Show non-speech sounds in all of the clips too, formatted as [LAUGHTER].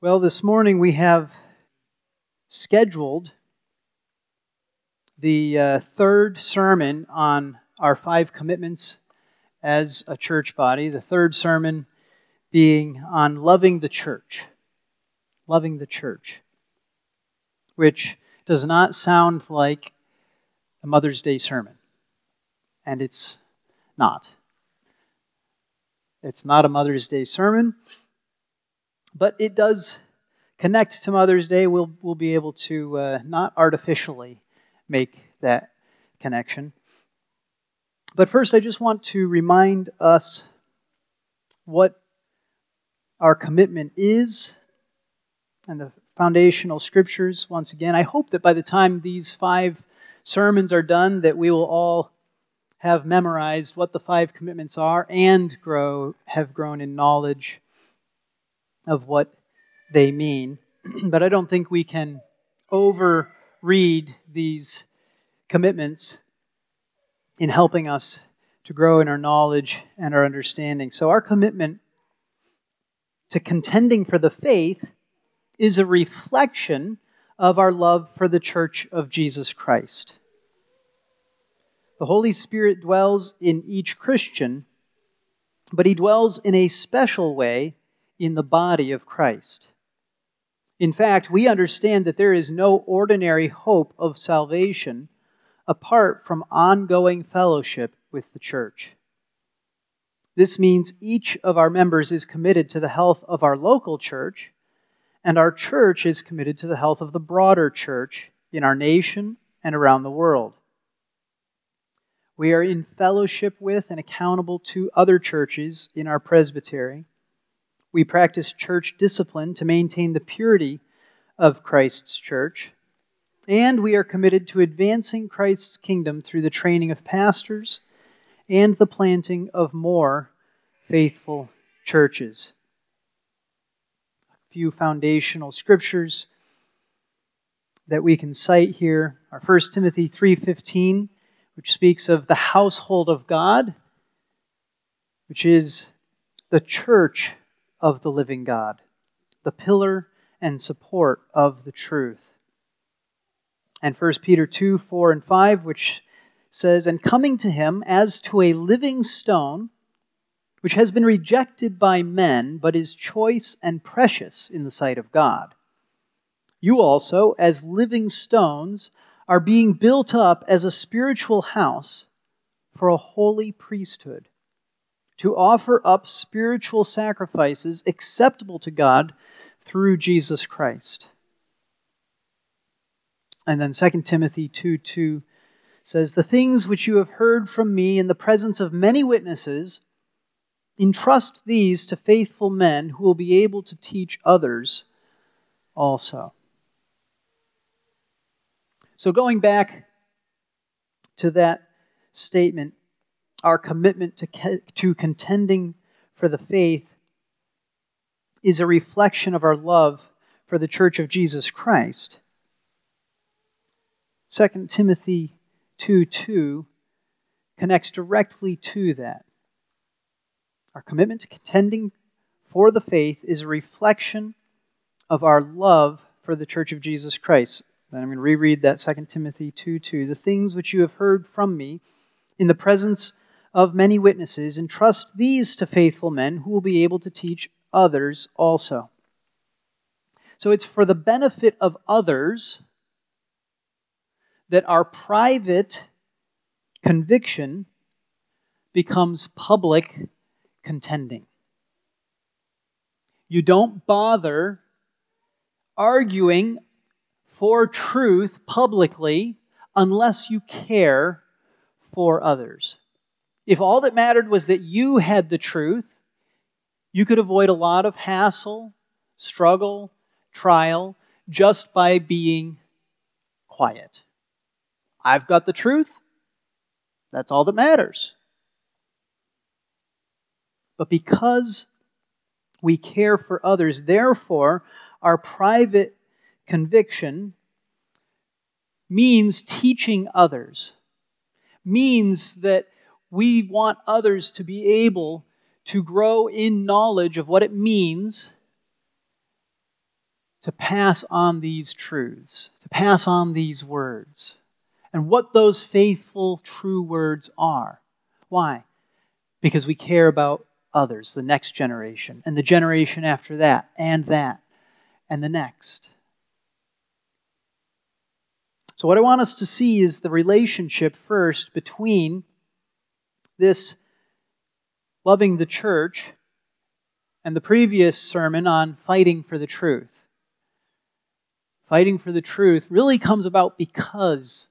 Well, this morning we have scheduled the uh, third sermon on our five commitments as a church body. The third sermon being on loving the church. Loving the church. Which does not sound like a Mother's Day sermon. And it's not. It's not a Mother's Day sermon but it does connect to Mother's Day. We'll, we'll be able to uh, not artificially make that connection. But first, I just want to remind us what our commitment is and the foundational scriptures once again. I hope that by the time these five sermons are done that we will all have memorized what the five commitments are and grow have grown in knowledge of what they mean. [CLEARS THROAT] but I don't think we can overread these commitments in helping us to grow in our knowledge and our understanding. So, our commitment to contending for the faith is a reflection of our love for the church of Jesus Christ. The Holy Spirit dwells in each Christian, but he dwells in a special way in the body of Christ. In fact, we understand that there is no ordinary hope of salvation apart from ongoing fellowship with the church. This means each of our members is committed to the health of our local church, and our church is committed to the health of the broader church in our nation and around the world. We are in fellowship with and accountable to other churches in our presbytery we practice church discipline to maintain the purity of Christ's church. And we are committed to advancing Christ's kingdom through the training of pastors and the planting of more faithful churches. A few foundational scriptures that we can cite here are 1 Timothy 3:15, which speaks of the household of God, which is the church of the living God, the pillar and support of the truth. And 1 Peter 2 4 and 5, which says, And coming to him as to a living stone, which has been rejected by men, but is choice and precious in the sight of God. You also, as living stones, are being built up as a spiritual house for a holy priesthood to offer up spiritual sacrifices acceptable to God through Jesus Christ. And then 2 Timothy 2 2 says, The things which you have heard from me in the presence of many witnesses, entrust these to faithful men who will be able to teach others also. So, going back to that statement, our commitment to, to contending for the faith is a reflection of our love for the church of Jesus Christ. 2 Timothy 2 2 connects directly to that. Our commitment to contending for the faith is a reflection of our love for the church of Jesus Christ. Then I'm going to reread that 2 Timothy 2 2. The things which you have heard from me in the presence of many witnesses, and trust these to faithful men who will be able to teach others also. So it's for the benefit of others that our private conviction becomes public contending. You don't bother arguing for truth publicly unless you care for others. If all that mattered was that you had the truth, you could avoid a lot of hassle, struggle, trial just by being quiet. I've got the truth. That's all that matters. But because we care for others, therefore, our private conviction means teaching others, means that we want others to be able to grow in knowledge of what it means to pass on these truths, to pass on these words, and what those faithful, true words are. Why? Because we care about others, the next generation, and the generation after that, and that, and the next. So, what I want us to see is the relationship first between this loving the church and the previous sermon on fighting for the truth. Fighting for the truth really comes about because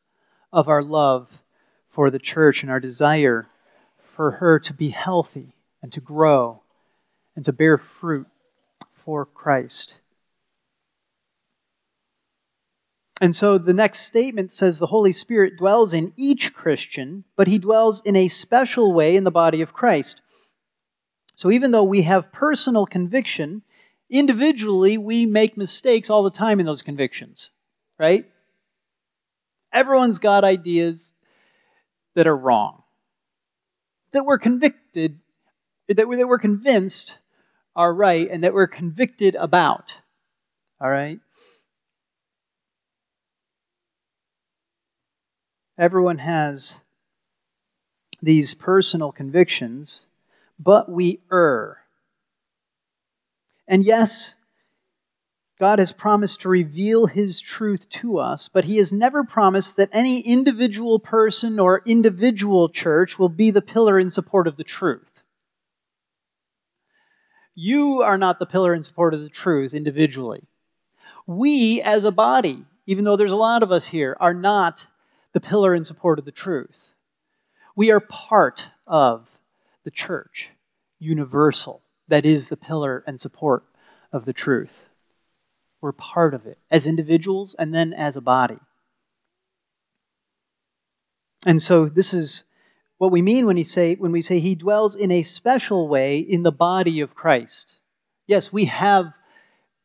of our love for the church and our desire for her to be healthy and to grow and to bear fruit for Christ. And so the next statement says the Holy Spirit dwells in each Christian, but he dwells in a special way in the body of Christ. So even though we have personal conviction, individually we make mistakes all the time in those convictions, right? Everyone's got ideas that are wrong, that we're convicted, that we're, that we're convinced are right, and that we're convicted about, all right? Everyone has these personal convictions, but we err. And yes, God has promised to reveal His truth to us, but He has never promised that any individual person or individual church will be the pillar in support of the truth. You are not the pillar in support of the truth individually. We, as a body, even though there's a lot of us here, are not the pillar and support of the truth. We are part of the church, universal, that is the pillar and support of the truth. We're part of it as individuals and then as a body. And so this is what we mean when, he say, when we say he dwells in a special way in the body of Christ. Yes, we have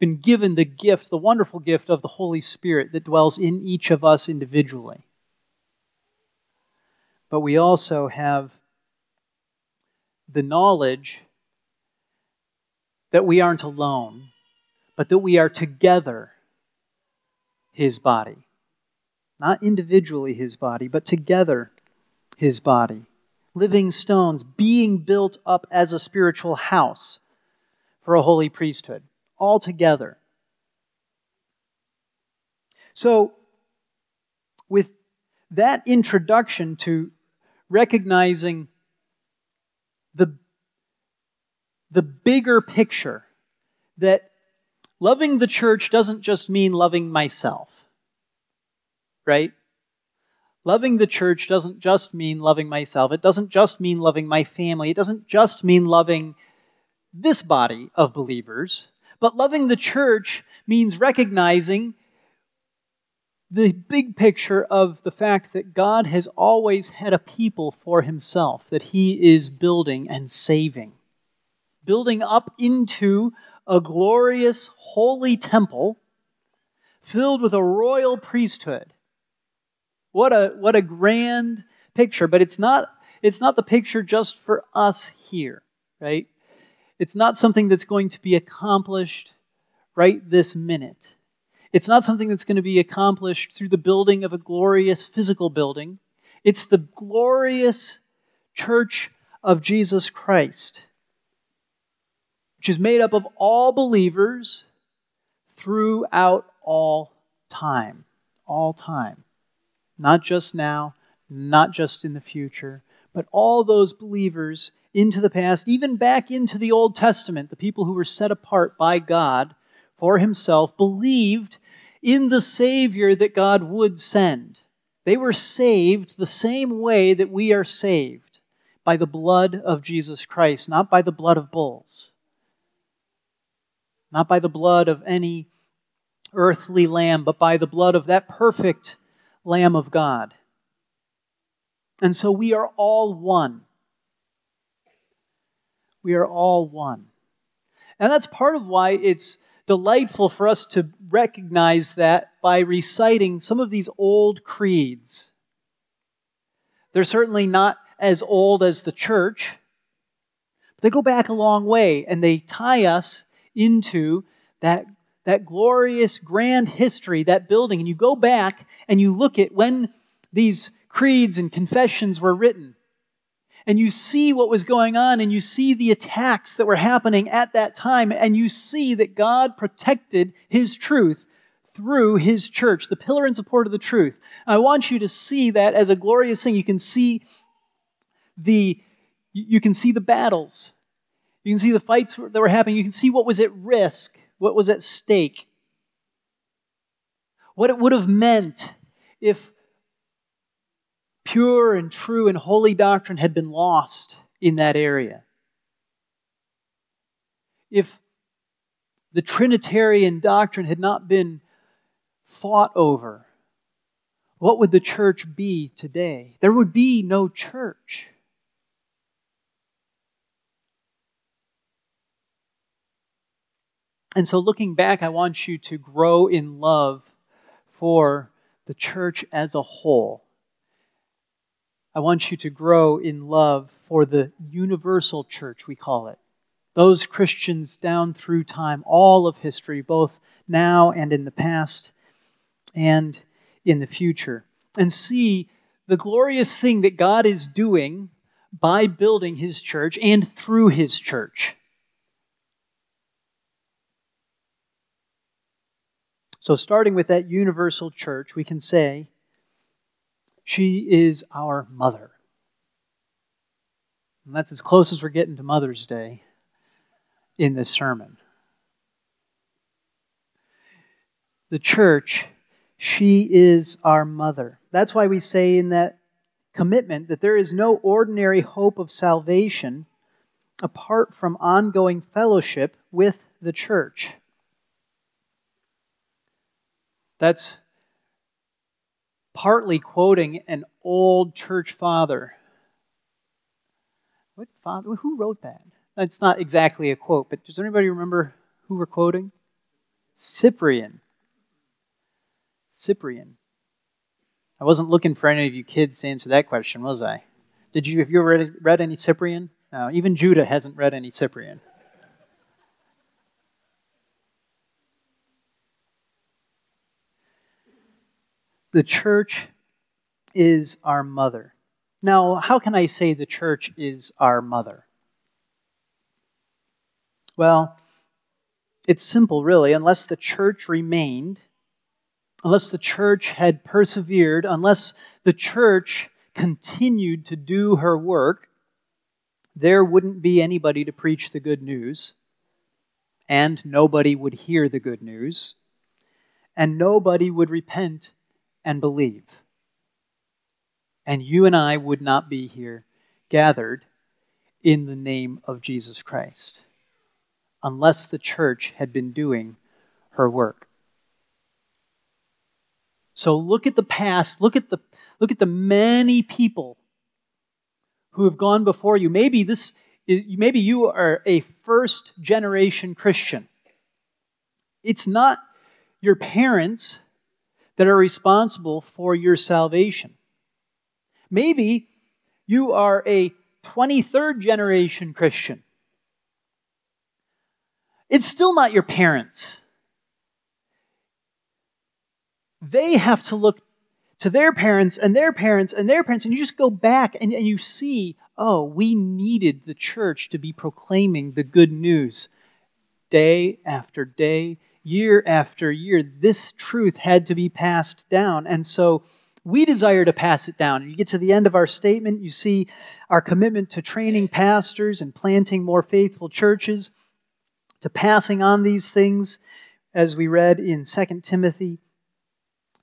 been given the gift, the wonderful gift of the Holy Spirit that dwells in each of us individually but we also have the knowledge that we aren't alone, but that we are together His body. Not individually His body, but together His body. Living stones being built up as a spiritual house for a holy priesthood, all together. So, with that introduction to recognizing the, the bigger picture that loving the church doesn't just mean loving myself, right? Loving the church doesn't just mean loving myself. It doesn't just mean loving my family. It doesn't just mean loving this body of believers. But loving the church means recognizing the big picture of the fact that God has always had a people for himself that he is building and saving. Building up into a glorious, holy temple filled with a royal priesthood. What a, what a grand picture, but it's not, it's not the picture just for us here, right? It's not something that's going to be accomplished right this minute. It's not something that's going to be accomplished through the building of a glorious physical building. It's the glorious church of Jesus Christ, which is made up of all believers throughout all time. All time. Not just now, not just in the future, but all those believers into the past, even back into the Old Testament, the people who were set apart by God for Himself, believed in the Savior that God would send. They were saved the same way that we are saved by the blood of Jesus Christ, not by the blood of bulls, not by the blood of any earthly lamb, but by the blood of that perfect Lamb of God. And so we are all one. We are all one. And that's part of why it's delightful for us to recognize that by reciting some of these old creeds. They're certainly not as old as the church, but they go back a long way and they tie us into that that glorious grand history, that building, and you go back and you look at when these creeds and confessions were written, and you see what was going on, and you see the attacks that were happening at that time, and you see that God protected His truth through His church, the pillar and support of the truth. I want you to see that as a glorious thing. You can see the you can see the battles. You can see the fights that were happening. You can see what was at risk, what was at stake. What it would have meant if pure and true and holy doctrine had been lost in that area. If the Trinitarian doctrine had not been fought over, what would the church be today? There would be no church. And so, looking back, I want you to grow in love for the church as a whole. I want you to grow in love for the universal church, we call it. Those Christians down through time, all of history, both now and in the past and in the future. And see the glorious thing that God is doing by building His church and through His church. So, starting with that universal church, we can say, She is our mother. And that's as close as we're getting to Mother's Day in this sermon. The church, she is our mother. That's why we say in that commitment that there is no ordinary hope of salvation apart from ongoing fellowship with the church. That's partly quoting an old church father. What father? Who wrote that? That's not exactly a quote, but does anybody remember who we're quoting? Cyprian. Cyprian. I wasn't looking for any of you kids to answer that question, was I? Did you? Have you read, read any Cyprian? No, even Judah hasn't read any Cyprian. The church is our mother. Now, how can I say the church is our mother? Well, it's simple, really. Unless the church remained, unless the church had persevered, unless the church continued to do her work, there wouldn't be anybody to preach the good news, and nobody would hear the good news, and nobody would repent and believe. And you and I would not be here gathered in the name of Jesus Christ unless the church had been doing her work. So look at the past, look at the look at the many people who have gone before you. Maybe this is, maybe you are a first generation Christian. It's not your parents that are responsible for your salvation. Maybe you are a 23rd generation Christian. It's still not your parents. They have to look to their parents and their parents and their parents, and you just go back and, and you see, oh, we needed the church to be proclaiming the good news day after day year after year, this truth had to be passed down. And so we desire to pass it down. You get to the end of our statement, you see our commitment to training pastors and planting more faithful churches, to passing on these things, as we read in 2 Timothy,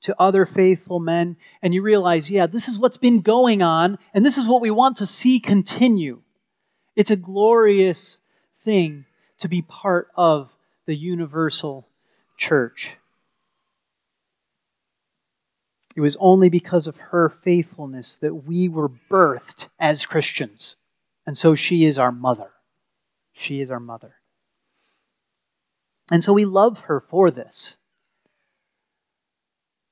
to other faithful men. And you realize, yeah, this is what's been going on, and this is what we want to see continue. It's a glorious thing to be part of the universal church. It was only because of her faithfulness that we were birthed as Christians. And so she is our mother. She is our mother. And so we love her for this.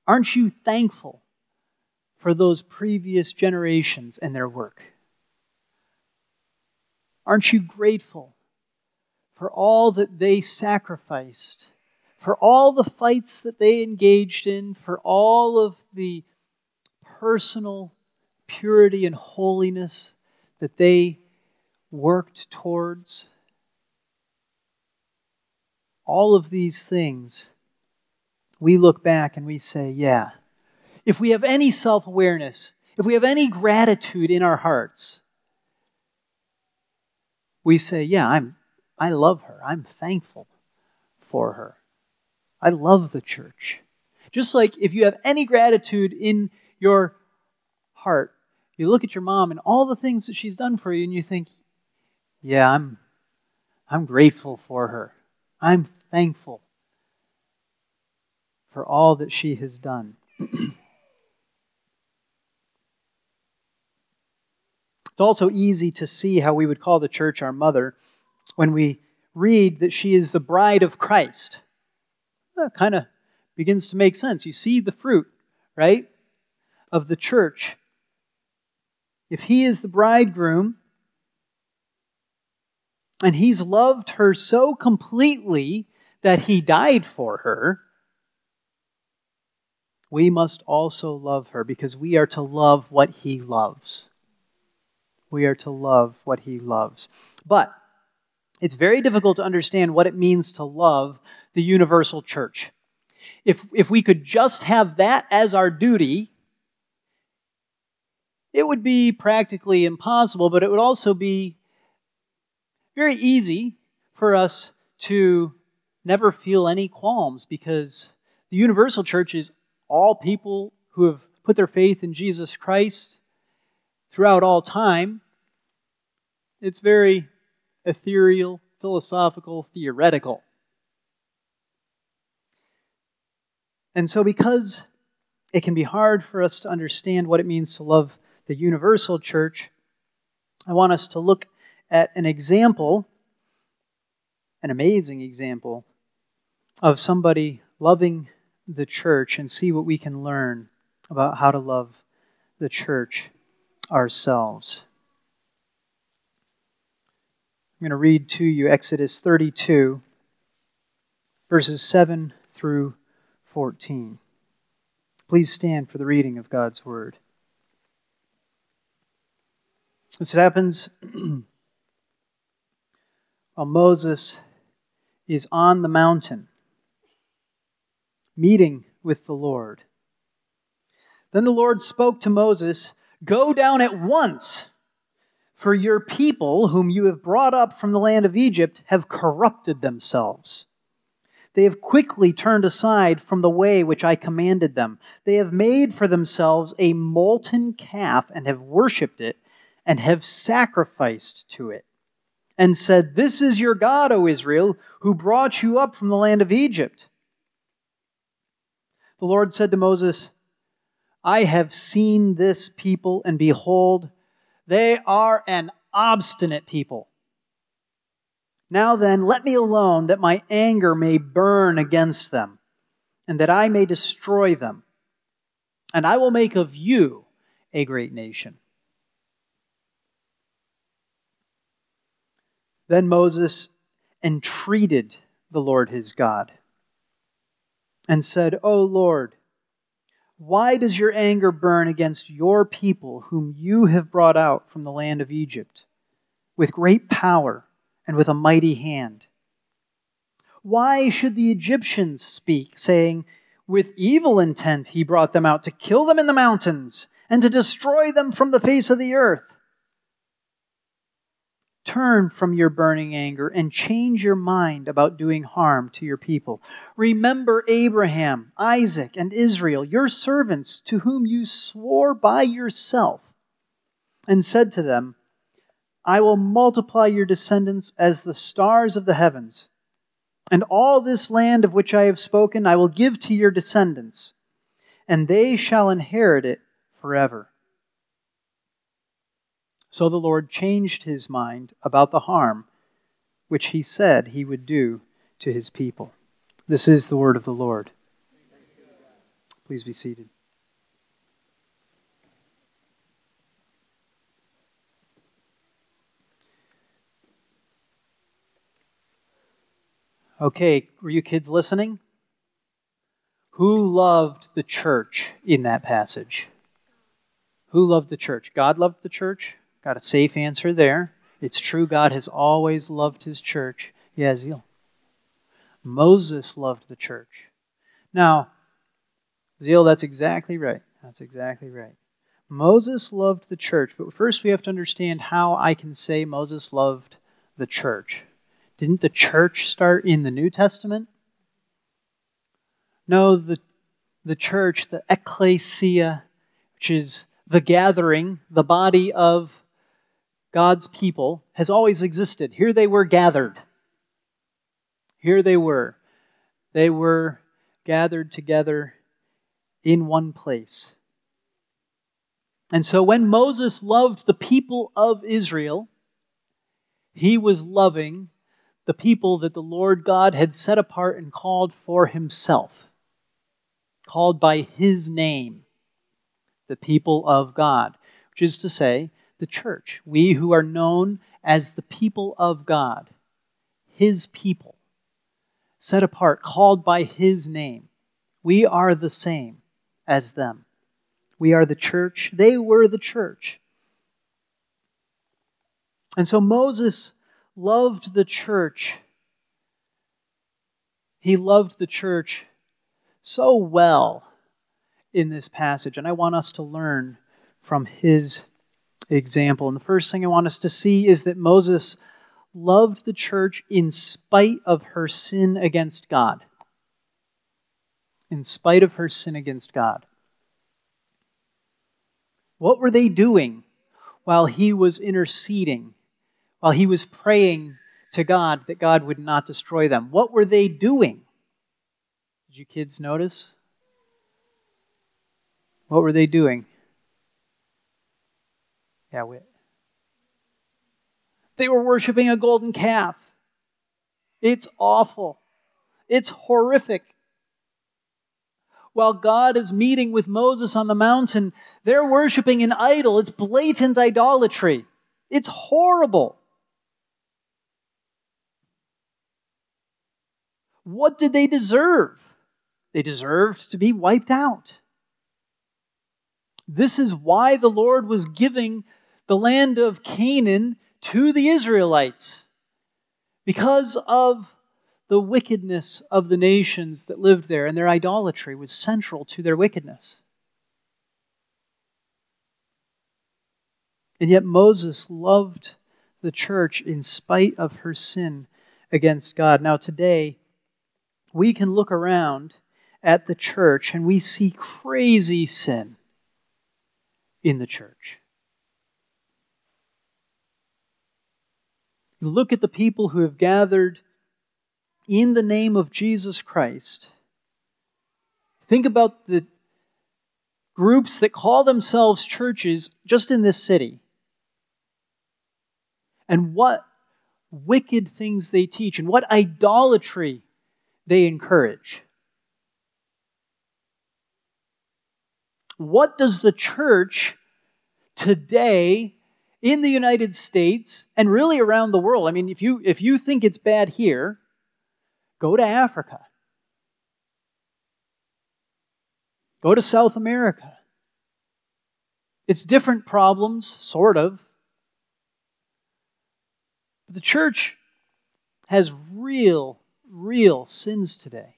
Aren't you thankful for those previous generations and their work? Aren't you grateful for all that they sacrificed for all the fights that they engaged in, for all of the personal purity and holiness that they worked towards. All of these things, we look back and we say, yeah, if we have any self awareness, if we have any gratitude in our hearts, we say, yeah, I'm, I love her. I'm thankful for her. I love the church. Just like if you have any gratitude in your heart, you look at your mom and all the things that she's done for you and you think, yeah, I'm, I'm grateful for her. I'm thankful for all that she has done. [CLEARS THROAT] it's also easy to see how we would call the church our mother when we read that she is the bride of Christ. That kind of begins to make sense. You see the fruit, right, of the church. If he is the bridegroom, and he's loved her so completely that he died for her, we must also love her because we are to love what he loves. We are to love what he loves. But it's very difficult to understand what it means to love the universal church. If, if we could just have that as our duty, it would be practically impossible, but it would also be very easy for us to never feel any qualms because the universal church is all people who have put their faith in Jesus Christ throughout all time. It's very ethereal, philosophical, theoretical. And so, because it can be hard for us to understand what it means to love the universal church, I want us to look at an example, an amazing example, of somebody loving the church and see what we can learn about how to love the church ourselves. I'm going to read to you Exodus 32, verses 7 through 14. Please stand for the reading of God's Word. This happens [CLEARS THROAT] while Moses is on the mountain meeting with the Lord. Then the Lord spoke to Moses Go down at once, for your people, whom you have brought up from the land of Egypt, have corrupted themselves. They have quickly turned aside from the way which I commanded them. They have made for themselves a molten calf and have worshipped it and have sacrificed to it and said, This is your God, O Israel, who brought you up from the land of Egypt. The Lord said to Moses, I have seen this people, and behold, they are an obstinate people. Now then, let me alone, that my anger may burn against them, and that I may destroy them. And I will make of you a great nation. Then Moses entreated the Lord his God and said, O Lord, why does your anger burn against your people, whom you have brought out from the land of Egypt, with great power and with a mighty hand? Why should the Egyptians speak, saying, With evil intent he brought them out to kill them in the mountains and to destroy them from the face of the earth? Turn from your burning anger and change your mind about doing harm to your people. Remember Abraham, Isaac, and Israel, your servants, to whom you swore by yourself, and said to them, I will multiply your descendants as the stars of the heavens. And all this land of which I have spoken I will give to your descendants, and they shall inherit it forever. So the Lord changed his mind about the harm which he said he would do to his people. This is the word of the Lord. Please be seated. Okay, were you kids listening? Who loved the church in that passage? Who loved the church? God loved the church. Got a safe answer there. It's true, God has always loved his church. Yeah, zeal. Moses loved the church. Now, zeal, that's exactly right. That's exactly right. Moses loved the church, but first we have to understand how I can say Moses loved the church. Didn't the church start in the New Testament? No, the, the church, the ecclesia, which is the gathering, the body of God's people, has always existed. Here they were gathered. Here they were. They were gathered together in one place. And so when Moses loved the people of Israel, he was loving the people that the Lord God had set apart and called for himself, called by his name, the people of God, which is to say, the church. We who are known as the people of God, his people, set apart, called by his name. We are the same as them. We are the church. They were the church. And so Moses loved the church. He loved the church so well in this passage, and I want us to learn from his example. And the first thing I want us to see is that Moses loved the church in spite of her sin against God. In spite of her sin against God. What were they doing while he was interceding, while he was praying to God that God would not destroy them? What were they doing? Did you kids notice? What were they doing? Yeah, we, they were worshiping a golden calf. It's awful. It's horrific while God is meeting with Moses on the mountain, they're worshiping an idol. It's blatant idolatry. It's horrible. What did they deserve? They deserved to be wiped out. This is why the Lord was giving the land of Canaan to the Israelites because of the wickedness of the nations that lived there, and their idolatry was central to their wickedness. And yet Moses loved the church in spite of her sin against God. Now, today, we can look around at the church and we see crazy sin in the church. look at the people who have gathered in the name of Jesus Christ. Think about the groups that call themselves churches just in this city and what wicked things they teach and what idolatry they encourage. What does the church today in the United States and really around the world? I mean, if you, if you think it's bad here, Go to Africa. Go to South America. It's different problems, sort of. But the church has real, real sins today.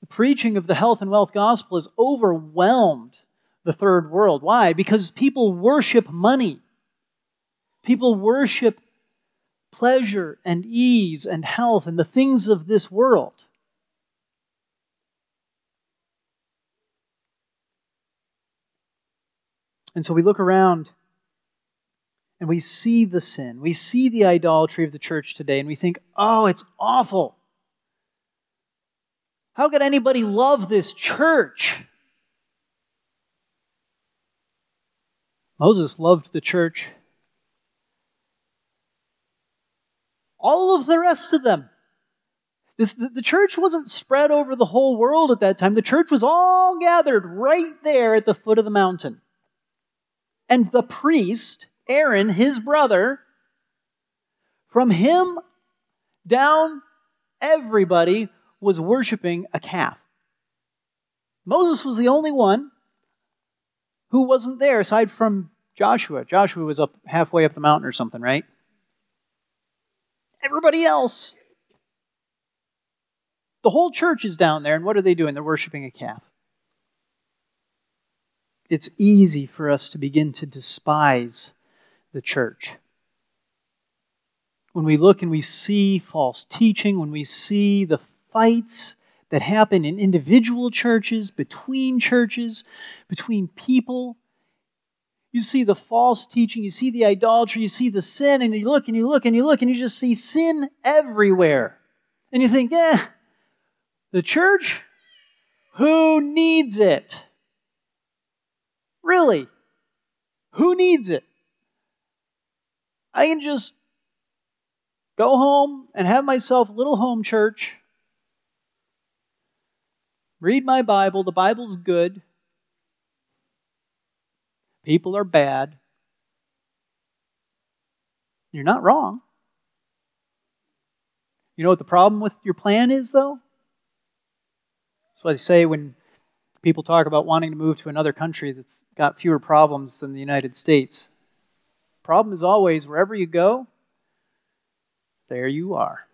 The preaching of the health and wealth gospel has overwhelmed the third world. Why? Because people worship money. People worship pleasure and ease and health and the things of this world. And so we look around and we see the sin. We see the idolatry of the church today and we think, oh, it's awful. How could anybody love this church? Moses loved the church all of the rest of them. The, the church wasn't spread over the whole world at that time. The church was all gathered right there at the foot of the mountain. And the priest, Aaron, his brother, from him down, everybody was worshiping a calf. Moses was the only one who wasn't there aside from Joshua. Joshua was up halfway up the mountain or something, right? Everybody else. The whole church is down there, and what are they doing? They're worshiping a calf. It's easy for us to begin to despise the church. When we look and we see false teaching, when we see the fights that happen in individual churches, between churches, between people, you see the false teaching, you see the idolatry, you see the sin, and you look and you look and you look and you just see sin everywhere. And you think, yeah, the church? Who needs it? Really? Who needs it? I can just go home and have myself a little home church, read my Bible. The Bible's good. People are bad. You're not wrong. You know what the problem with your plan is, though? That's what I say when people talk about wanting to move to another country that's got fewer problems than the United States. Problem is always wherever you go, there you are.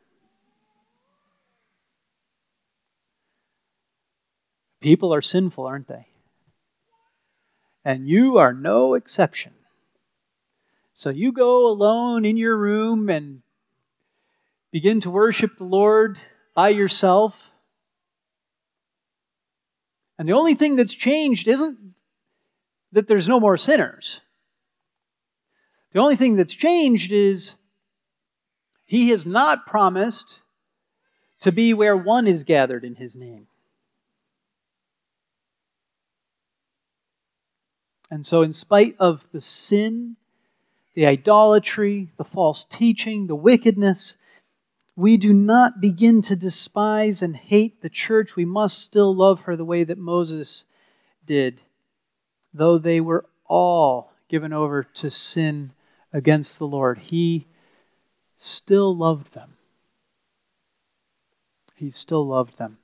People are sinful, aren't they? and you are no exception. So you go alone in your room and begin to worship the Lord by yourself. And the only thing that's changed isn't that there's no more sinners. The only thing that's changed is he has not promised to be where one is gathered in his name. And so, in spite of the sin, the idolatry, the false teaching, the wickedness, we do not begin to despise and hate the church. We must still love her the way that Moses did, though they were all given over to sin against the Lord. He still loved them. He still loved them.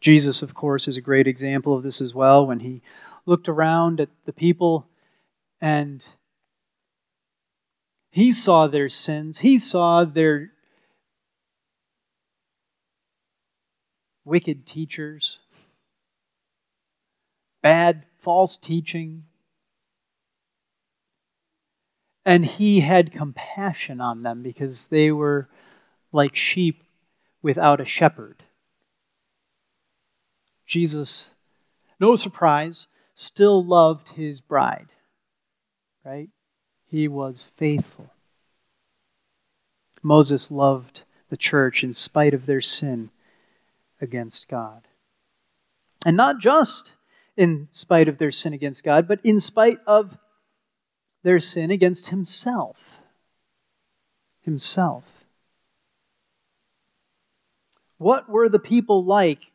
Jesus, of course, is a great example of this as well when he looked around at the people and he saw their sins. He saw their wicked teachers, bad, false teaching. And he had compassion on them because they were like sheep without a shepherd. Jesus, no surprise, still loved his bride, right? He was faithful. Moses loved the church in spite of their sin against God. And not just in spite of their sin against God, but in spite of their sin against himself. Himself. What were the people like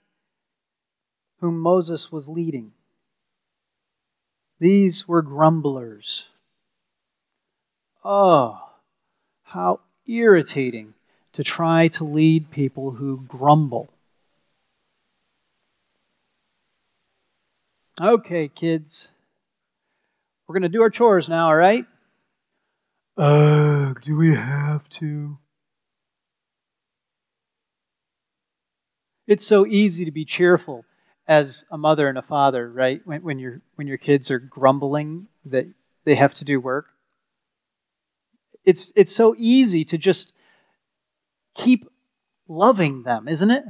whom Moses was leading? These were grumblers. Oh, how irritating to try to lead people who grumble. Okay, kids. We're going to do our chores now, all right? Uh, do we have to? It's so easy to be cheerful as a mother and a father, right? When, when, your, when your kids are grumbling that they have to do work. It's, it's so easy to just keep loving them, isn't it?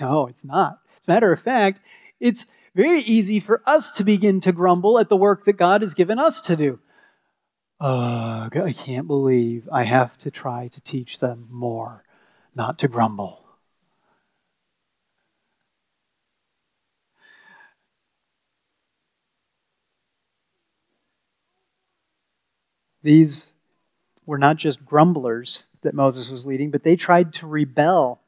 No, it's not. As a matter of fact, it's very easy for us to begin to grumble at the work that God has given us to do. Uh, I can't believe I have to try to teach them more not to grumble. These were not just grumblers that Moses was leading, but they tried to rebel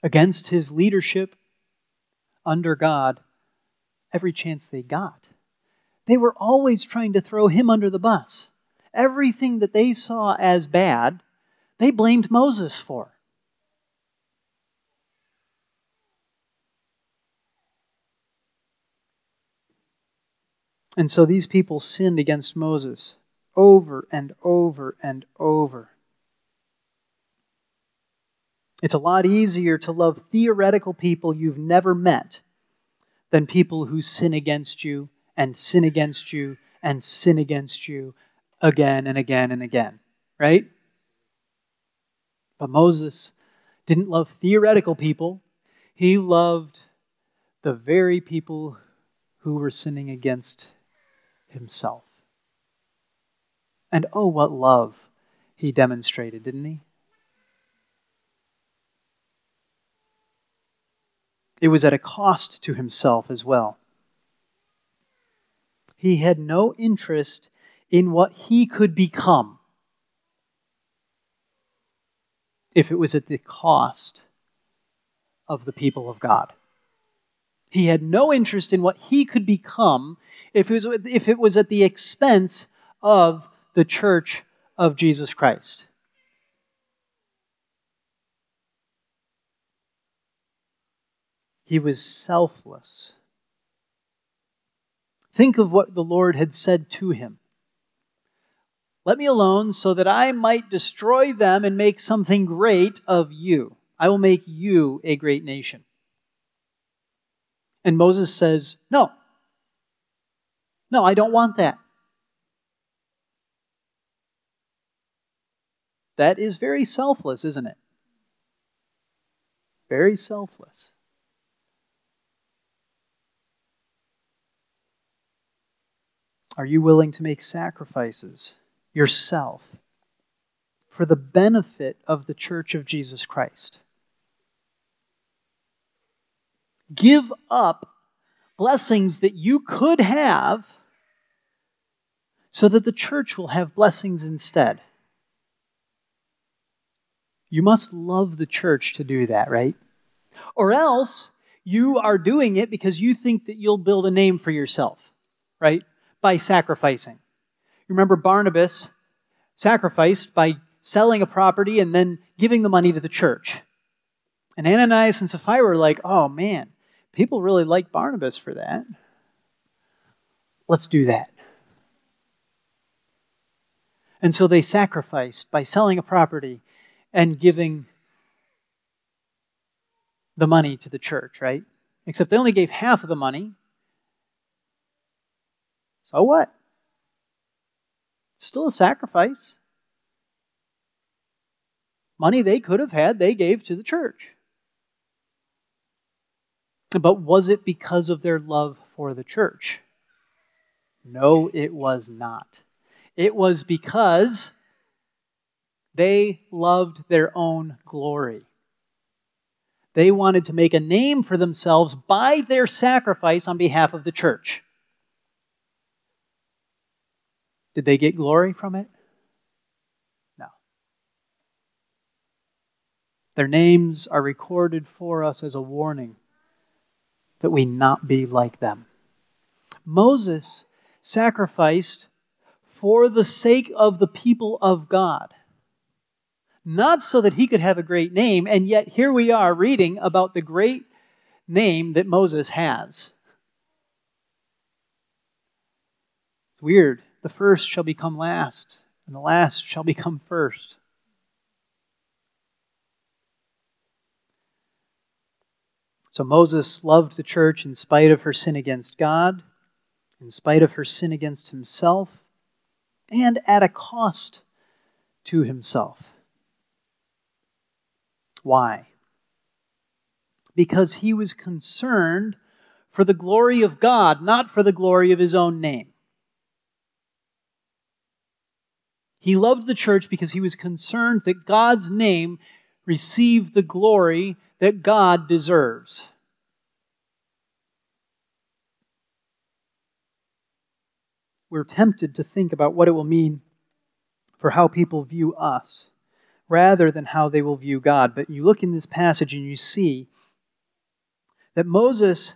against his leadership under God every chance they got. They were always trying to throw him under the bus. Everything that they saw as bad, they blamed Moses for. And so these people sinned against Moses over and over and over. It's a lot easier to love theoretical people you've never met than people who sin against you and sin against you and sin against you again and again and again, right? But Moses didn't love theoretical people, he loved the very people who were sinning against himself. And oh, what love he demonstrated, didn't he? It was at a cost to himself as well. He had no interest in what he could become if it was at the cost of the people of God. He had no interest in what he could become if it was, if it was at the expense of the church of Jesus Christ. He was selfless. Think of what the Lord had said to him. Let me alone so that I might destroy them and make something great of you. I will make you a great nation. And Moses says, No. No, I don't want that. That is very selfless, isn't it? Very selfless. Are you willing to make sacrifices yourself for the benefit of the church of Jesus Christ? Give up blessings that you could have so that the church will have blessings instead. You must love the church to do that, right? Or else you are doing it because you think that you'll build a name for yourself, right? By sacrificing. Remember, Barnabas sacrificed by selling a property and then giving the money to the church. And Ananias and Sapphira were like, oh man, people really like Barnabas for that. Let's do that. And so they sacrificed by selling a property and giving the money to the church, right? Except they only gave half of the money so what? It's still a sacrifice. Money they could have had, they gave to the church. But was it because of their love for the church? No, it was not. It was because they loved their own glory. They wanted to make a name for themselves by their sacrifice on behalf of the church. Did they get glory from it? No. Their names are recorded for us as a warning that we not be like them. Moses sacrificed for the sake of the people of God. Not so that he could have a great name, and yet here we are reading about the great name that Moses has. It's weird the first shall become last, and the last shall become first. So Moses loved the church in spite of her sin against God, in spite of her sin against himself, and at a cost to himself. Why? Because he was concerned for the glory of God, not for the glory of his own name. He loved the church because he was concerned that God's name receive the glory that God deserves. We're tempted to think about what it will mean for how people view us rather than how they will view God. But you look in this passage and you see that Moses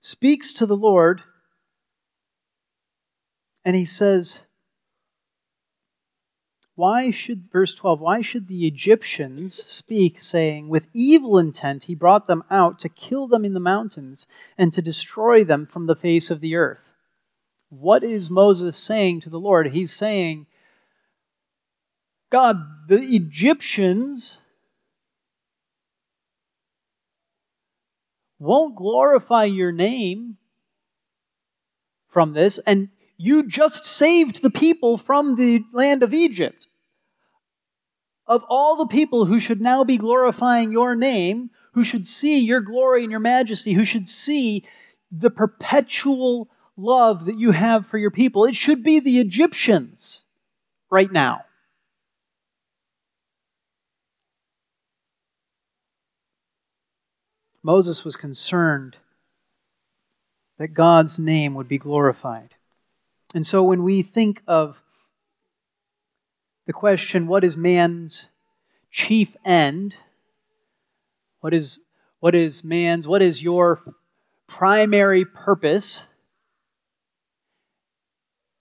speaks to the Lord and he says, why should, verse 12, why should the Egyptians speak, saying, With evil intent he brought them out to kill them in the mountains and to destroy them from the face of the earth? what is Moses saying to the Lord? He's saying, God, the Egyptians won't glorify your name from this, and you just saved the people from the land of Egypt. Of all the people who should now be glorifying your name, who should see your glory and your majesty, who should see the perpetual love that you have for your people, it should be the Egyptians right now. Moses was concerned that God's name would be glorified. And so when we think of the question, what is man's chief end? What is, what is man's, what is your primary purpose?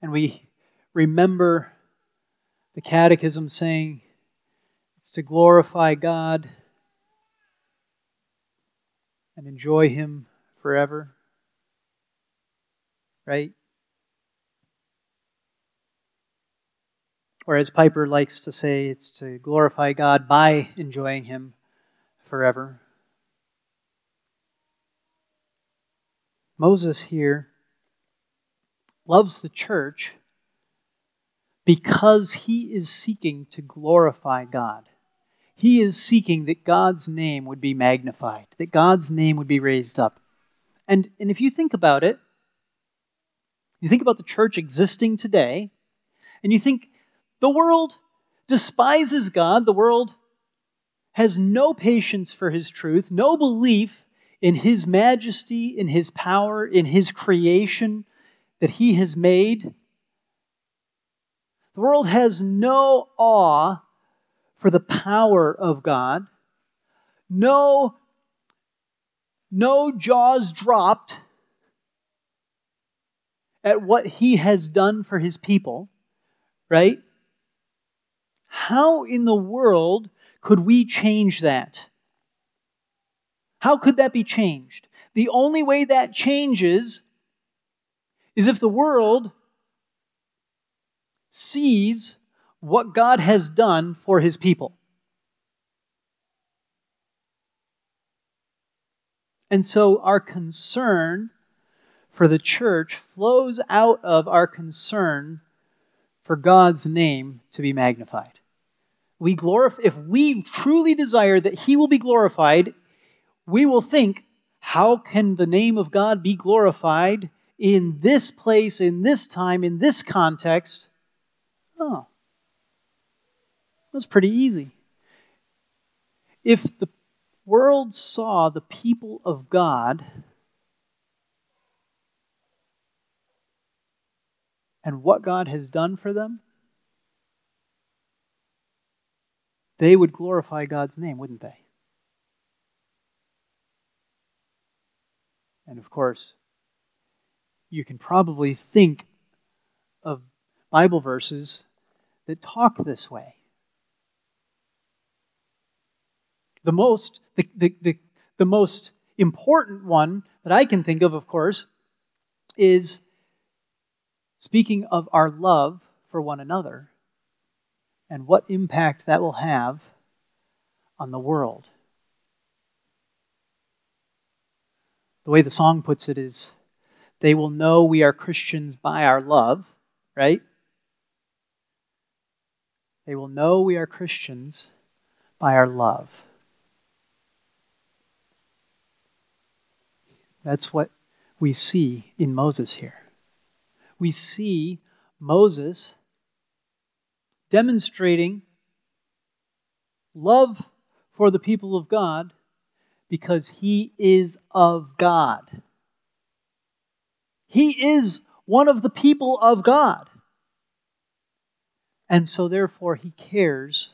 And we remember the Catechism saying it's to glorify God and enjoy Him forever. Right? Or as Piper likes to say, it's to glorify God by enjoying Him forever. Moses here loves the church because he is seeking to glorify God. He is seeking that God's name would be magnified, that God's name would be raised up. And, and if you think about it, you think about the church existing today, and you think the world despises God, the world has no patience for His truth, no belief in His majesty, in His power, in His creation that He has made. The world has no awe for the power of God. No, no jaws dropped at what he has done for his people, right? How in the world could we change that? How could that be changed? The only way that changes is if the world sees what God has done for his people. And so our concern for the church flows out of our concern for God's name to be magnified. We glorify, if we truly desire that he will be glorified, we will think, how can the name of God be glorified in this place, in this time, in this context? Oh, that's pretty easy. If the world saw the people of God and what God has done for them, they would glorify God's name, wouldn't they? And of course, you can probably think of Bible verses that talk this way. The most, the, the, the, the most important one that I can think of, of course, is speaking of our love for one another and what impact that will have on the world. The way the song puts it is they will know we are Christians by our love, right? They will know we are Christians by our love. That's what we see in Moses here. We see Moses demonstrating love for the people of God because he is of God. He is one of the people of God. And so, therefore, he cares.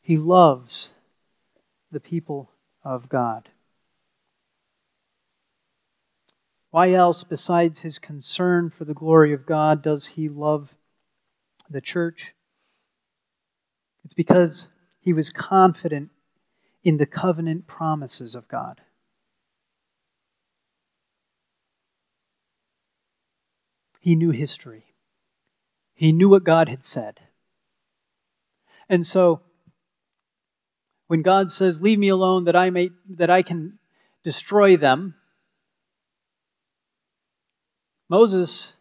He loves the people of God. Why else, besides his concern for the glory of God, does he love the church? It's because he was confident in the covenant promises of God. He knew history. He knew what God had said. And so when God says, "Leave me alone that I may that I can destroy them," Moses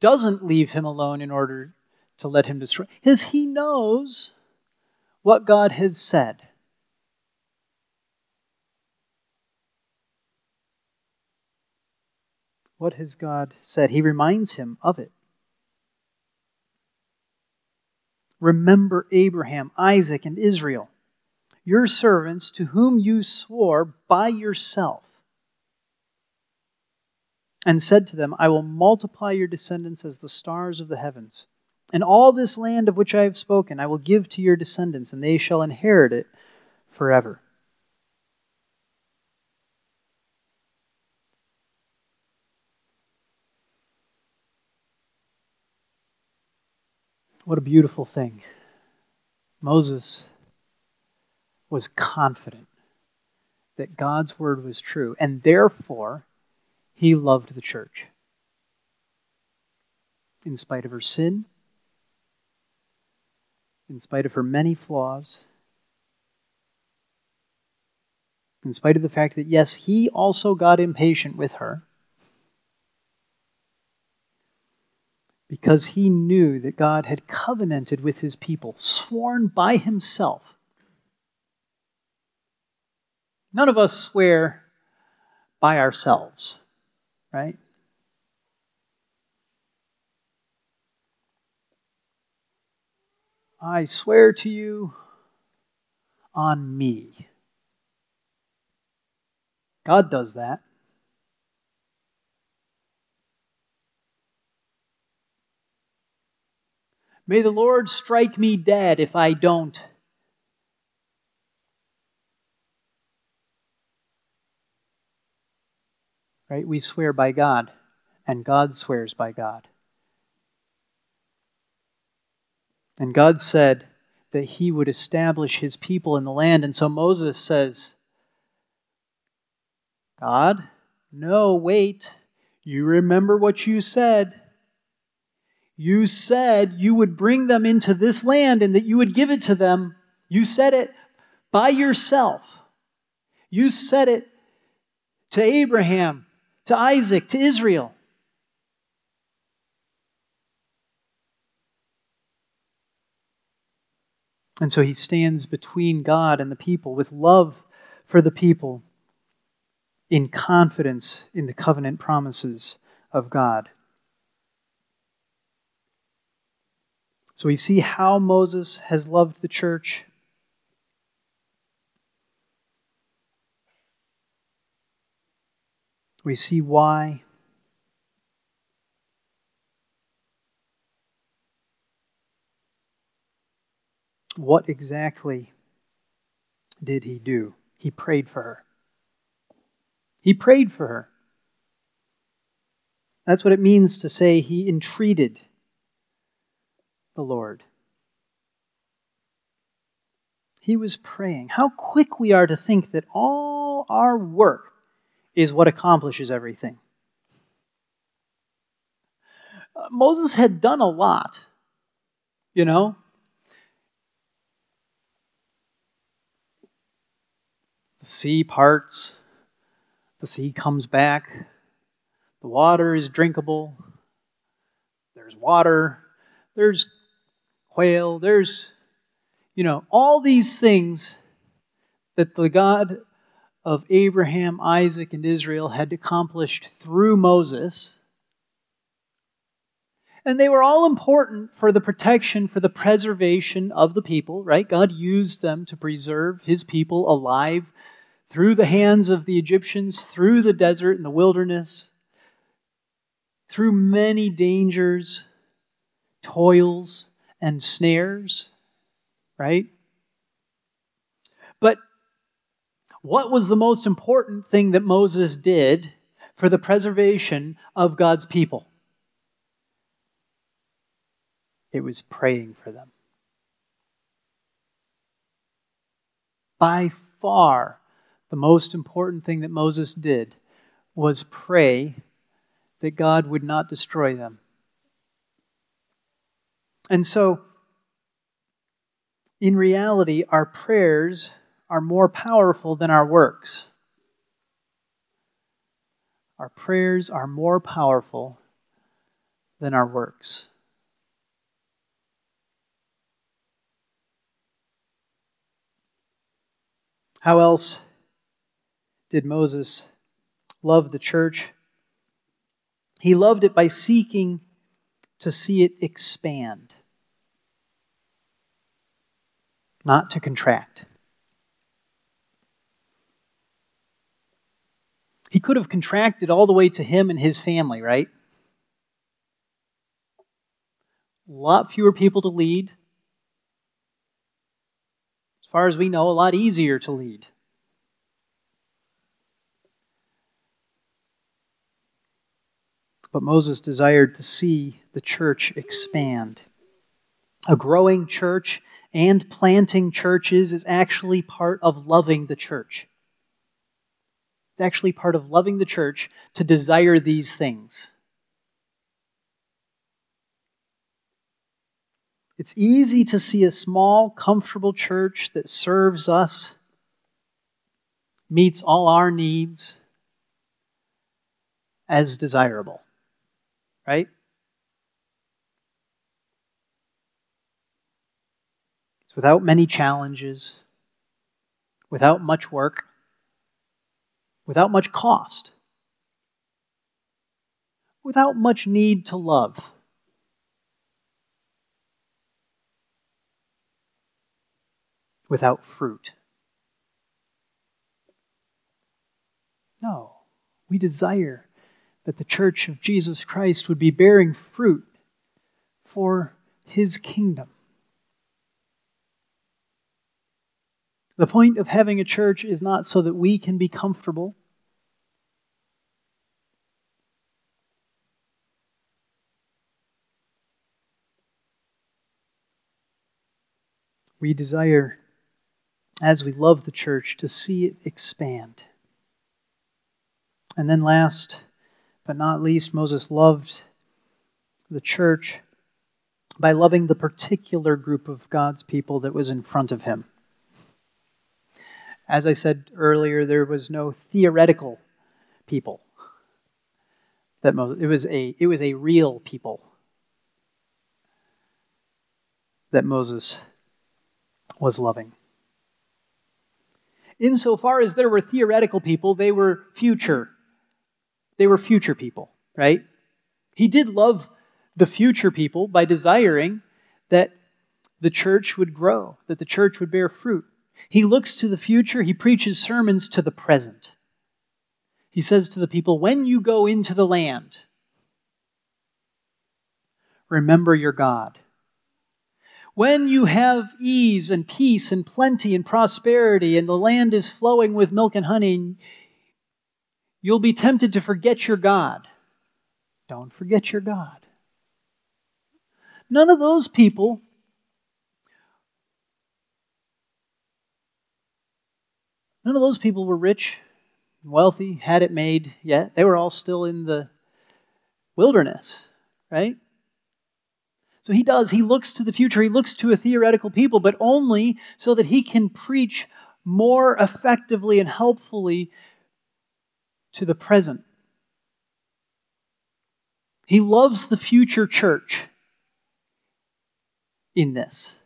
doesn't leave him alone in order to let him destroy because he knows what God has said. What has God said? He reminds him of it. Remember Abraham, Isaac, and Israel, your servants to whom you swore by yourself, and said to them, I will multiply your descendants as the stars of the heavens. And all this land of which I have spoken I will give to your descendants, and they shall inherit it forever. What a beautiful thing. Moses was confident that God's word was true, and therefore he loved the church. In spite of her sin, in spite of her many flaws, in spite of the fact that, yes, he also got impatient with her, because he knew that God had covenanted with his people, sworn by himself. None of us swear by ourselves, right? I swear to you on me. God does that. May the Lord strike me dead if I don't. Right? We swear by God, and God swears by God. And God said that he would establish his people in the land. And so Moses says, God, no, wait. You remember what you said. You said you would bring them into this land and that you would give it to them. You said it by yourself. You said it to Abraham, to Isaac, to Israel. And so he stands between God and the people with love for the people, in confidence in the covenant promises of God. So we see how Moses has loved the church. We see why. What exactly did he do? He prayed for her. He prayed for her. That's what it means to say he entreated the Lord. He was praying. How quick we are to think that all our work is what accomplishes everything. Uh, Moses had done a lot, you know. The sea parts, the sea comes back, the water is drinkable, there's water, there's quail, there's, you know, all these things that the God of Abraham, Isaac, and Israel had accomplished through Moses. And they were all important for the protection, for the preservation of the people, right? God used them to preserve his people alive through the hands of the Egyptians, through the desert and the wilderness, through many dangers, toils, and snares, right? But what was the most important thing that Moses did for the preservation of God's people? It was praying for them. By far, the most important thing that Moses did was pray that God would not destroy them. And so, in reality, our prayers are more powerful than our works. Our prayers are more powerful than our works. How else did Moses love the church? He loved it by seeking to see it expand, not to contract. He could have contracted all the way to him and his family, right? A lot fewer people to lead. As far as we know, a lot easier to lead. But Moses desired to see the church expand. A growing church and planting churches is actually part of loving the church. It's actually part of loving the church to desire these things. It's easy to see a small, comfortable church that serves us, meets all our needs, as desirable. Right? It's without many challenges, without much work without much cost, without much need to love. Without fruit. No, we desire that the church of Jesus Christ would be bearing fruit for his kingdom. The point of having a church is not so that we can be comfortable. We desire, as we love the church, to see it expand. And then, last but not least, Moses loved the church by loving the particular group of God's people that was in front of him. As I said earlier, there was no theoretical people. That Moses, it was a it was a real people that Moses was loving. Insofar as there were theoretical people, they were future. They were future people, right? He did love the future people by desiring that the church would grow, that the church would bear fruit. He looks to the future, he preaches sermons to the present. He says to the people, When you go into the land, remember your God. When you have ease and peace and plenty and prosperity, and the land is flowing with milk and honey, you'll be tempted to forget your God. Don't forget your God. None of those people None of those people were rich, wealthy, had it made yet. They were all still in the wilderness, right? So he does, he looks to the future, he looks to a theoretical people, but only so that he can preach more effectively and helpfully to the present. He loves the future church in this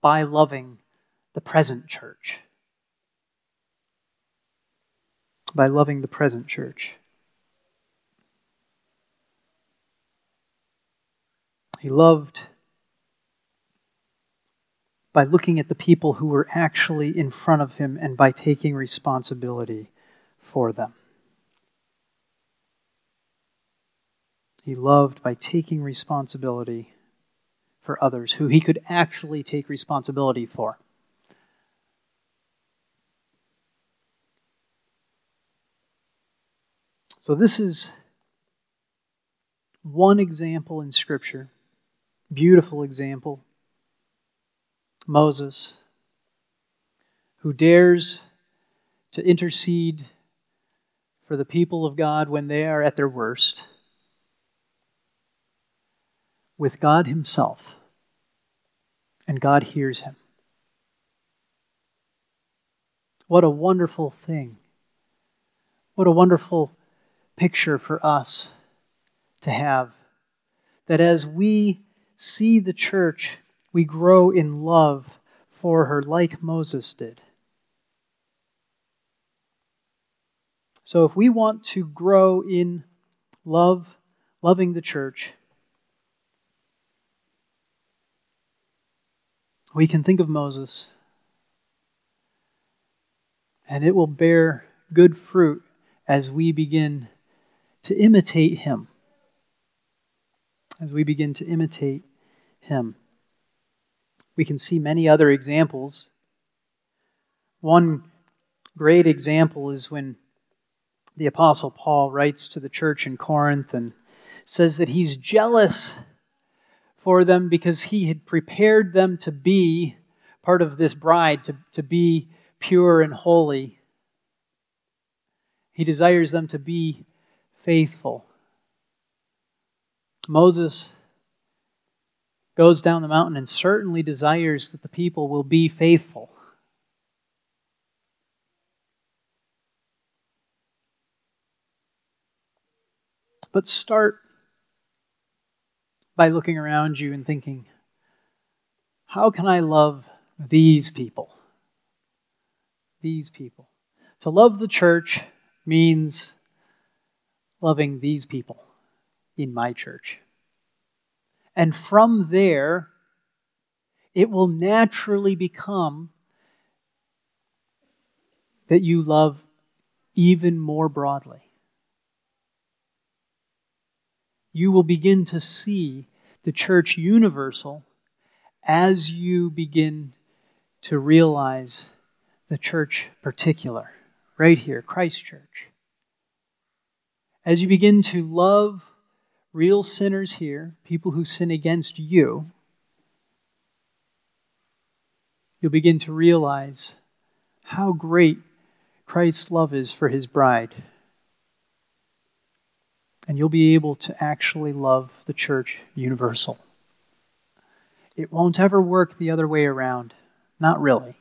by loving the present church. By loving the present church. He loved by looking at the people who were actually in front of him and by taking responsibility for them. He loved by taking responsibility for others who he could actually take responsibility for. So, this is one example in Scripture, beautiful example. Moses, who dares to intercede for the people of God when they are at their worst with God Himself, and God hears him. What a wonderful thing. What a wonderful picture for us to have. That as we see the church, we grow in love for her like Moses did. So if we want to grow in love, loving the church, we can think of Moses and it will bear good fruit as we begin to imitate him. As we begin to imitate him. We can see many other examples. One great example is when the Apostle Paul writes to the church in Corinth and says that he's jealous for them because he had prepared them to be part of this bride, to, to be pure and holy. He desires them to be faithful. Moses goes down the mountain and certainly desires that the people will be faithful. But start by looking around you and thinking, how can I love these people? these people. To love the church means loving these people in my church. And from there, it will naturally become that you love even more broadly. You will begin to see the church universal as you begin to realize the church particular, right here, Christ Church. As you begin to love real sinners here, people who sin against you, you'll begin to realize how great Christ's love is for his bride. And you'll be able to actually love the church universal. It won't ever work the other way around. Not really.